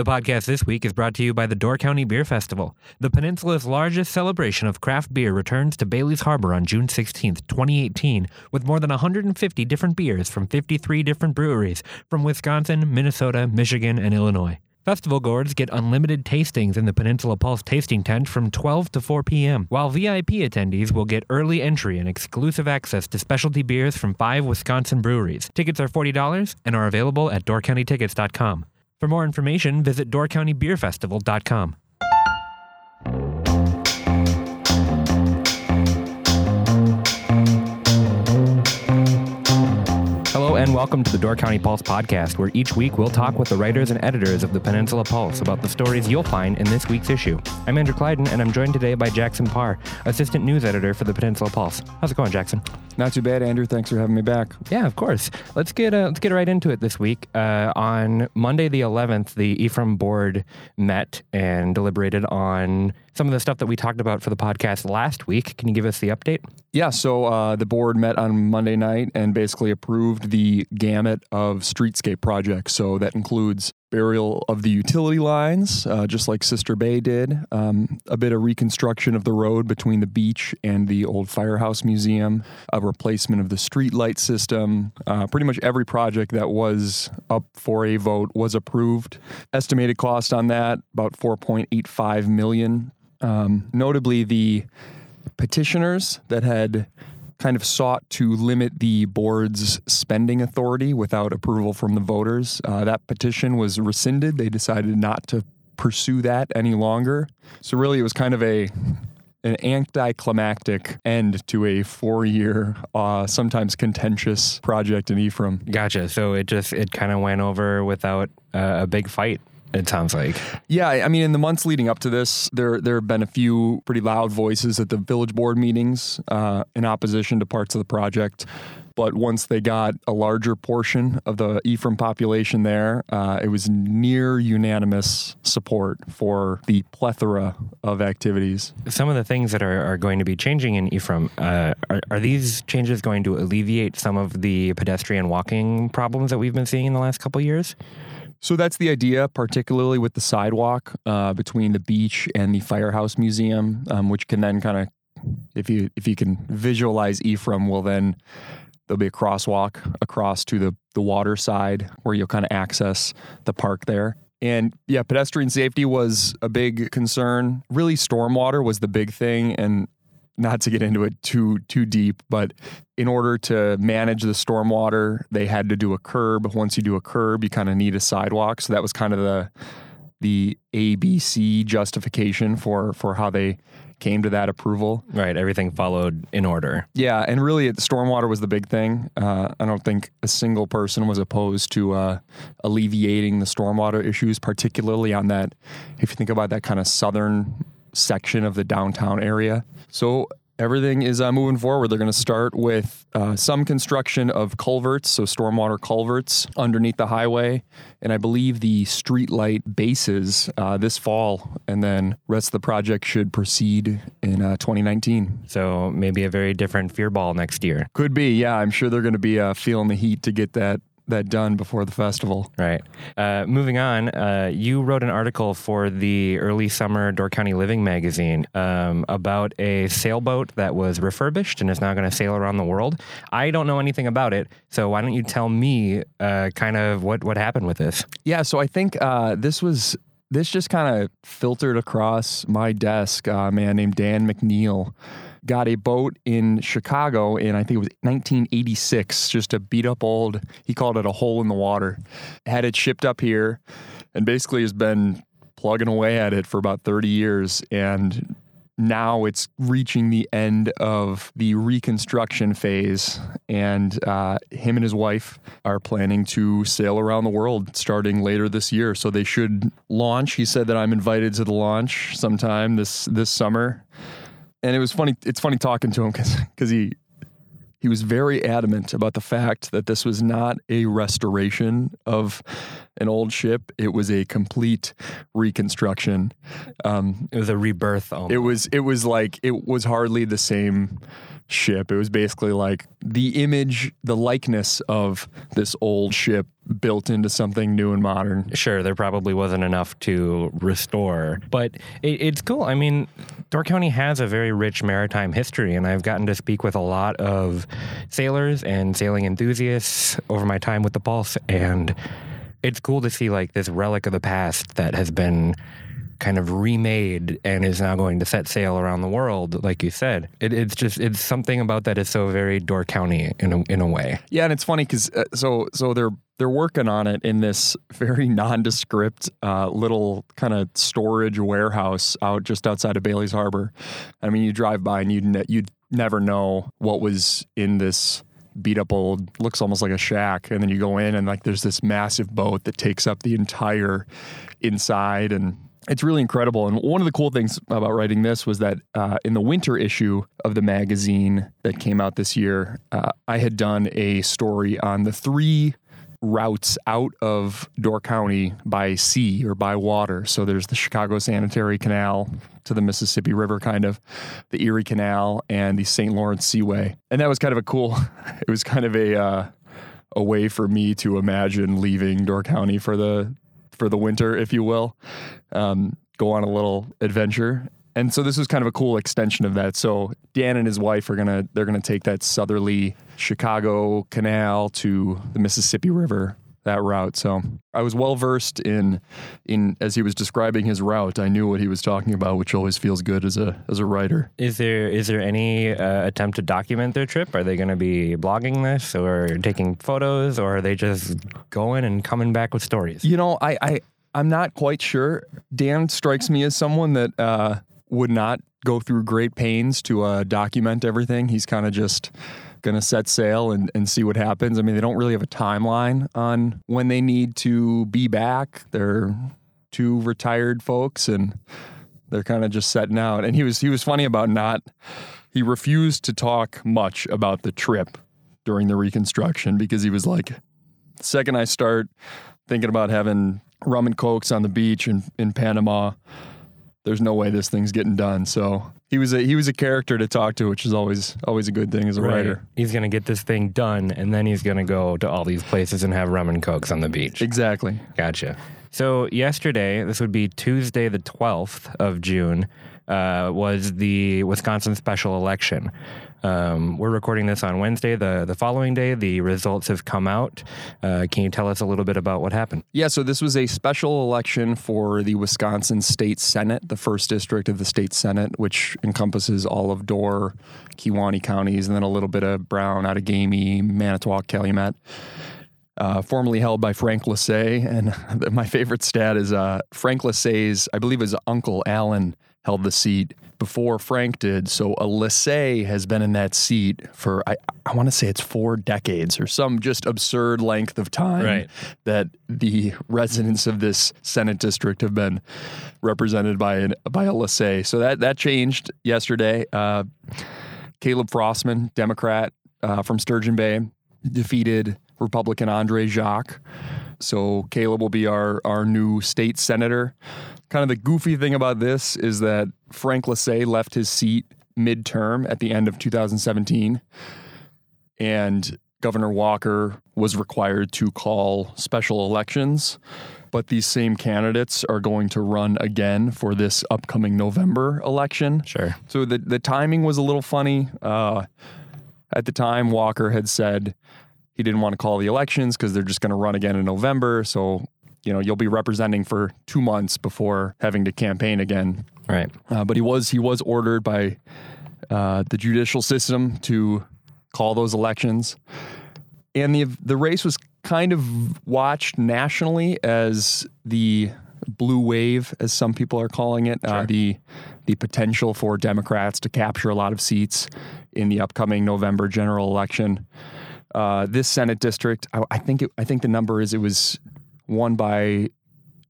The podcast this week is brought to you by the Door County Beer Festival. The peninsula's largest celebration of craft beer returns to Bailey's Harbor on June 16th, 2018, with more than 150 different beers from 53 different breweries from Wisconsin, Minnesota, Michigan, and Illinois. Festival goers get unlimited tastings in the Peninsula Pulse tasting tent from 12 to 4 p.m., while VIP attendees will get early entry and exclusive access to specialty beers from five Wisconsin breweries. Tickets are $40 and are available at doorcountytickets.com. For more information, visit doorcountybeerfestival.com. welcome to the Door County Pulse podcast, where each week we'll talk with the writers and editors of the Peninsula Pulse about the stories you'll find in this week's issue. I'm Andrew Clyden, and I'm joined today by Jackson Parr, assistant news editor for the Peninsula Pulse. How's it going, Jackson? Not too bad, Andrew. Thanks for having me back. Yeah, of course. Let's get uh, let's get right into it this week. Uh, on Monday the 11th, the Ephraim board met and deliberated on some of the stuff that we talked about for the podcast last week. Can you give us the update? Yeah, so uh, the board met on Monday night and basically approved the gamut of streetscape projects. So that includes burial of the utility lines, uh, just like Sister Bay did, um, a bit of reconstruction of the road between the beach and the old firehouse museum, a replacement of the street light system. Uh, pretty much every project that was up for a vote was approved. Estimated cost on that about 4.85 million. Um, notably, the petitioners that had kind of sought to limit the board's spending authority without approval from the voters. Uh, that petition was rescinded. They decided not to pursue that any longer. So really, it was kind of a an anticlimactic end to a four-year, uh, sometimes contentious project in Ephraim. Gotcha. So it just it kind of went over without uh, a big fight. It sounds like. Yeah, I mean, in the months leading up to this, there there have been a few pretty loud voices at the village board meetings uh, in opposition to parts of the project. But once they got a larger portion of the Ephraim population there, uh, it was near unanimous support for the plethora of activities. Some of the things that are, are going to be changing in Ephraim, uh, are, are these changes going to alleviate some of the pedestrian walking problems that we've been seeing in the last couple years? So that's the idea, particularly with the sidewalk uh, between the beach and the firehouse museum, um, which can then kind of, if you if you can visualize Ephraim, will then there'll be a crosswalk across to the the water side where you'll kind of access the park there. And yeah, pedestrian safety was a big concern. Really, stormwater was the big thing, and not to get into it too too deep, but in order to manage the stormwater, they had to do a curb. Once you do a curb, you kind of need a sidewalk. So that was kind of the the ABC justification for for how they came to that approval. Right, everything followed in order. Yeah, and really, the stormwater was the big thing. Uh, I don't think a single person was opposed to uh, alleviating the stormwater issues, particularly on that. If you think about that kind of southern section of the downtown area. So everything is uh, moving forward. They're going to start with uh, some construction of culverts, so stormwater culverts underneath the highway, and I believe the streetlight bases uh, this fall, and then rest of the project should proceed in uh, 2019. So maybe a very different Fyr Bal next year. Could be, yeah. I'm sure they're going to be uh, feeling the heat to get that that done before the festival. Right. Uh, moving on, uh, you wrote an article for the early summer Door County Living magazine um, about a sailboat that was refurbished and is now going to sail around the world. I don't know anything about it, so why don't you tell me uh, kind of what what happened with this? Yeah. So I think uh, this was. This just kind of filtered across my desk. a man named Dan McNeil got a boat in Chicago in I think it was 1986, just a beat up old. He called it a hole in the water. Had it shipped up here, and basically has been plugging away at it for about 30 years, and now it's reaching the end of the reconstruction phase, and uh, him and his wife are planning to sail around the world starting later this year. So they should launch. He said that I'm invited to the launch sometime this this summer and it was funny. It's funny talking to him because because he he was very adamant about the fact that this was not a restoration of an old ship. It was a complete reconstruction. Um, It was a rebirth. Almost. it was it was like it was hardly the same ship. It was basically like the image, the likeness of this old ship built into something new and modern. Sure, there probably wasn't enough to restore, but it, it's cool. I mean, Door County has a very rich maritime history, and I've gotten to speak with a lot of sailors and sailing enthusiasts over my time with the Pulse, and it's cool to see like this relic of the past that has been kind of remade and is now going to set sail around the world, like you said. It, it's just it's something about that is so very Door County in a, in a way. Yeah, and it's funny because uh, so so they're they're working on it in this very nondescript uh, little kind of storage warehouse out just outside of Bailey's Harbor. I mean, you drive by and you'd ne- you'd never know what was in this beat up old looks almost like a shack and then you go in and like there's this massive boat that takes up the entire inside and it's really incredible. And one of the cool things about writing this was that uh, in the winter issue of the magazine that came out this year, uh, I had done a story on the three routes out of Door County by sea or by water. So there's the Chicago Sanitary Canal to the Mississippi River, kind of, the Erie Canal, and the St. Lawrence Seaway. And that was kind of a cool, it was kind of a, uh, a way for me to imagine leaving Door County for the for the winter, if you will, um, go on a little adventure. And so this was kind of a cool extension of that. So Dan and his wife are gonna they're gonna take that southerly Chicago Canal to the Mississippi River that route. So I was well versed in in as he was describing his route. I knew what he was talking about, which always feels good as a as a writer. Is there is there any uh, attempt to document their trip? Are they going to be blogging this or taking photos, or are they just going and coming back with stories? You know, I, I I'm not quite sure. Dan strikes me as someone that uh, would not go through great pains to uh, document everything. He's kind of just to set sail and, and see what happens. I mean, they don't really have a timeline on when they need to be back. They're two retired folks and they're kind of just setting out. And he was he was funny about not he refused to talk much about the trip during the reconstruction because he was like, second I start thinking about having rum and cokes on the beach in, in Panama, there's no way this thing's getting done. So he was a he was a character to talk to, which is always always a good thing as a writer. He's going to get this thing done, and then he's going to go to all these places and have rum and cokes on the beach. Exactly. Gotcha. So yesterday, this would be Tuesday, the twelfth of June, uh, was the Wisconsin special election. Um, we're recording this on Wednesday. The the following day, the results have come out. Uh, can you tell us a little bit about what happened? Yeah, so this was a special election for the Wisconsin State Senate, the first district of the state Senate, which encompasses all of Door, Kewaunee counties, and then a little bit of Brown, Outagamie, Manitowoc, Calumet. Uh, formerly held by Frank Lasee. And my favorite stat is uh, Frank Lasee's, I believe his uncle Alan held the seat before Frank did. So a Lasee has been in that seat for, I, I want to say it's four decades or some just absurd length of time Right. that the residents of this Senate district have been represented by, an, by a Lasee. So that, that changed yesterday. Uh, Caleb Frostman, Democrat uh, from Sturgeon Bay, defeated Republican Andre Jacque. So Caleb will be our, our new state senator. Kind of the goofy thing about this is that Frank Lasee left his seat midterm at the end of 2017. And Governor Walker was required to call special elections. But these same candidates are going to run again for this upcoming November election. Sure. So the the timing was a little funny. Uh, at the time, Walker had said he didn't want to call the elections because they're just going to run again in November. So you know you'll be representing for two months before having to campaign again. Right. Uh, but he was he was ordered by uh, the judicial system to call those elections, and the the race was kind of watched nationally as the blue wave, as some people are calling it, uh, the the potential for Democrats to capture a lot of seats in the upcoming November general election. Uh, this Senate district, I, I think it, I think the number is it was won by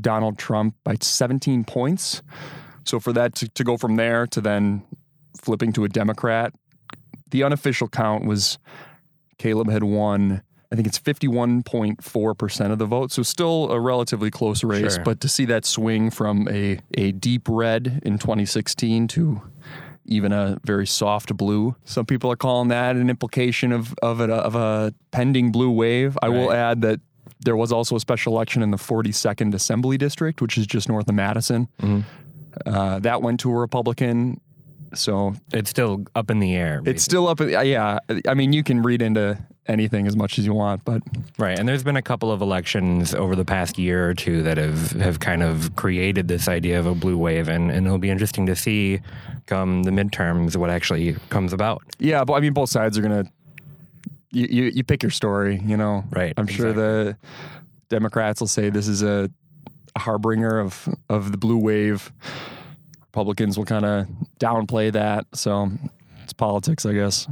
Donald Trump by 17 points. So for that to, to go from there to then flipping to a Democrat, the unofficial count was Caleb had won I think it's 51.4% of the vote. So still a relatively close race. Sure. But to see that swing from a, a deep red in 2016 to even a very soft blue. Some people are calling that an implication of of a, of a pending blue wave. I will add that there was also a special election in the 42nd Assembly District, which is just north of Madison. Mm-hmm. Uh, that went to a Republican. So It's still up in the air. it's still up. Yeah, I mean, you can read into anything as much as you want, but Right, and there's been a couple of elections over the past year or two that have, have kind of created this idea of a blue wave, and, and it'll be interesting to see come the midterms what actually comes about. yeah, but I mean, both sides are gonna. You, you, you pick your story, you know. Right, I'm sure the Democrats will say this is a harbinger of of the blue wave. Republicans will kind of downplay that. So it's politics, I guess.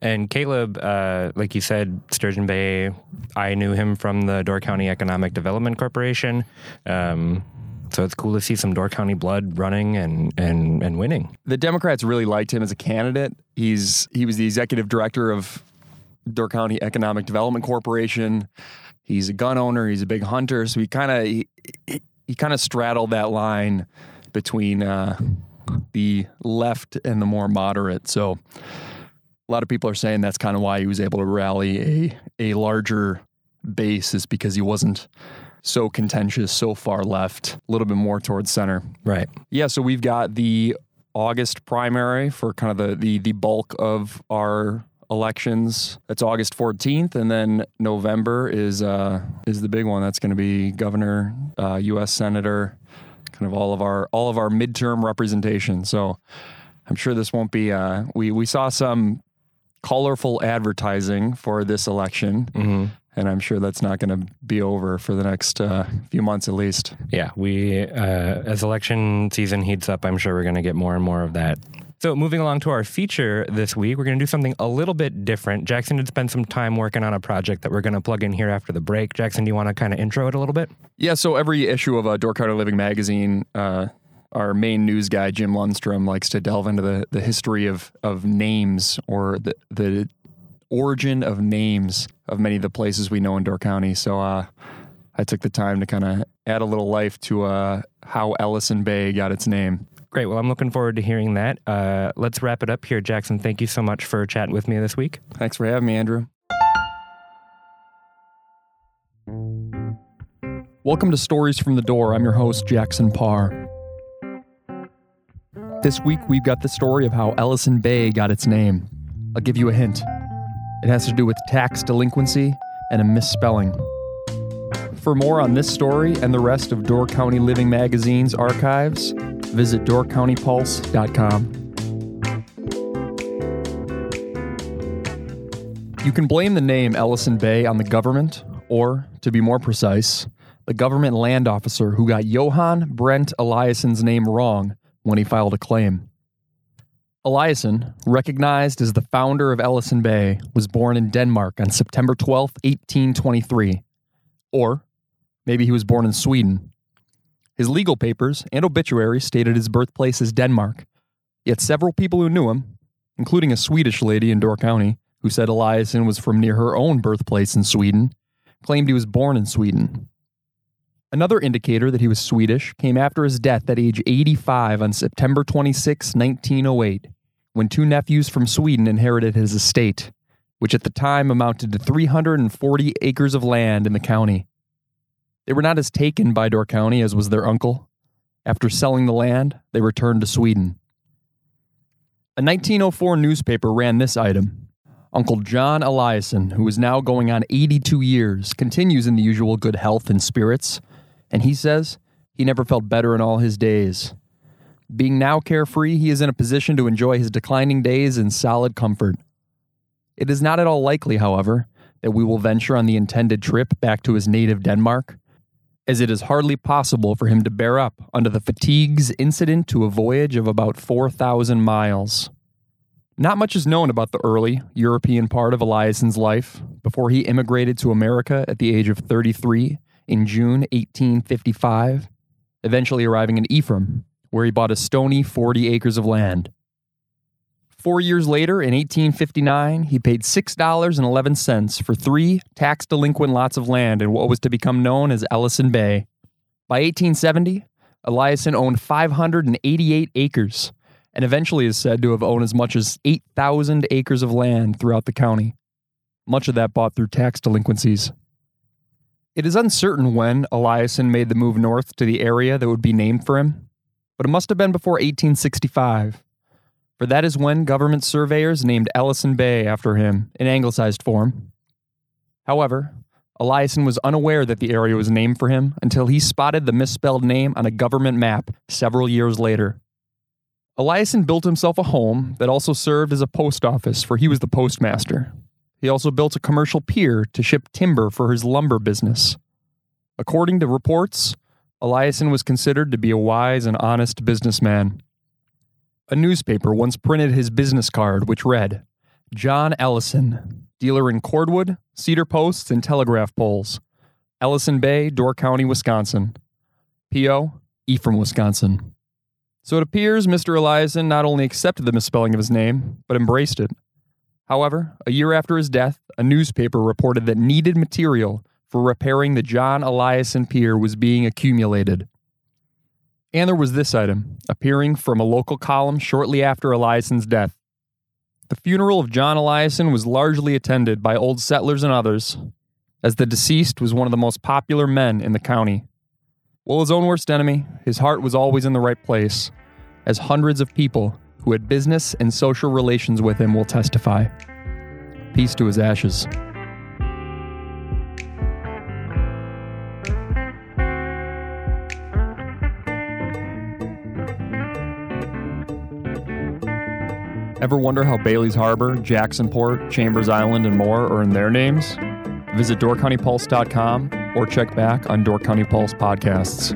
And Caleb, uh, like you said, Sturgeon Bay, I knew him from the Door County Economic Development Corporation. Um, so it's cool to see some Door County blood running and, and, and winning. The Democrats really liked him as a candidate. He's he was the executive director of Door County Economic Development Corporation. He's a gun owner. He's a big hunter. So he kind of he, he, he kind of straddled that line between uh, the left and the more moderate. So a lot of people are saying that's kind of why he was able to rally a a larger base is because he wasn't so contentious, so far left, a little bit more towards center. Right. Yeah, so we've got the August primary for kind of the the, the bulk of our elections. That's August 14th, and then November is uh, is the big one. That's going to be governor, uh, U.S. senator, kind of all of our all of our midterm representation. So I'm sure this won't be. Uh, we we saw some colorful advertising for this election. hmm And I'm sure that's not going to be over for the next uh, few months at least. Yeah, we uh, as election season heats up, I'm sure we're going to get more and more of that. So, moving along to our feature this week, we're going to do something a little bit different. Jackson did spend some time working on a project that we're going to plug in here after the break. Jackson, do you want to kind of intro it a little bit? Yeah, so every issue of a Door County Living magazine, uh, our main news guy Jim Lundstrom likes to delve into the, the history of of names or the the origin of names of many of the places we know in Door County. So uh, I took the time to kind of add a little life to uh, how Ellison Bay got its name. Great. Well, I'm looking forward to hearing that. Uh, let's wrap it up here, Jackson. Thank you so much for chatting with me this week. Thanks for having me, Andrew. Welcome to Stories from the Door. I'm your host, Jackson Parr. This week, we've got the story of how Ellison Bay got its name. I'll give you a hint. It has to do with tax delinquency and a misspelling. For more on this story and the rest of Door County Living Magazine's archives, visit doorcountypulse.com. You can blame the name Ellison Bay on the government, or, to be more precise, the government land officer who got Johann Brent Eliasson's name wrong when he filed a claim. Eliasson, recognized as the founder of Ellison Bay, was born in Denmark on September 12, 1823. Or maybe he was born in Sweden. His legal papers and obituary stated his birthplace as Denmark, yet several people who knew him, including a Swedish lady in Door County who said Eliasson was from near her own birthplace in Sweden, claimed he was born in Sweden. Another indicator that he was Swedish came after his death at age 85 on September 26, 1908, when two nephews from Sweden inherited his estate, which at the time amounted to 340 acres of land in the county. They were not as taken by Door County as was their uncle. After selling the land, they returned to Sweden. A 1904 newspaper ran this item Uncle John Eliason, who is now going on 82 years, continues in the usual good health and spirits, and he says he never felt better in all his days. Being now carefree, he is in a position to enjoy his declining days in solid comfort. It is not at all likely, however, that we will venture on the intended trip back to his native Denmark, as it is hardly possible for him to bear up under the fatigues incident to a voyage of about 4,000 miles. Not much is known about the early European part of Eliasson's life before he immigrated to America at the age of 33 in June 1855, eventually arriving in Ephraim, where he bought a stony 40 acres of land. Four years later, in 1859, he paid $6.11 for three tax delinquent lots of land in what was to become known as Ellison Bay. By 1870, Eliason owned 588 acres and eventually is said to have owned as much as 8,000 acres of land throughout the county, much of that bought through tax delinquencies. It is uncertain when Eliason made the move north to the area that would be named for him, but it must have been before 1865 for that is when government surveyors named Ellison Bay after him in anglicized form. However, Eliason was unaware that the area was named for him until he spotted the misspelled name on a government map several years later. Eliason built himself a home that also served as a post office, for he was the postmaster. He also built a commercial pier to ship timber for his lumber business. According to reports, Eliason was considered to be a wise and honest businessman. A newspaper once printed his business card, which read John Ellison, dealer in cordwood, cedar posts, and telegraph poles. Ellison Bay, Door County, Wisconsin. P.O. Ephraim, Wisconsin. So it appears Mr. Eliason not only accepted the misspelling of his name, but embraced it. However, a year after his death, a newspaper reported that needed material for repairing the John Eliason Pier was being accumulated. And there was this item, appearing from a local column shortly after Eliason's death. The funeral of John Eliason was largely attended by old settlers and others, as the deceased was one of the most popular men in the county. Well, his own worst enemy, his heart was always in the right place, as hundreds of people who had business and social relations with him will testify. Peace to his ashes. Ever wonder how Bailey's Harbor, Jacksonport, Chambers Island, and more earn their names? Visit DoorCountyPulse.com or check back on Door County Pulse podcasts.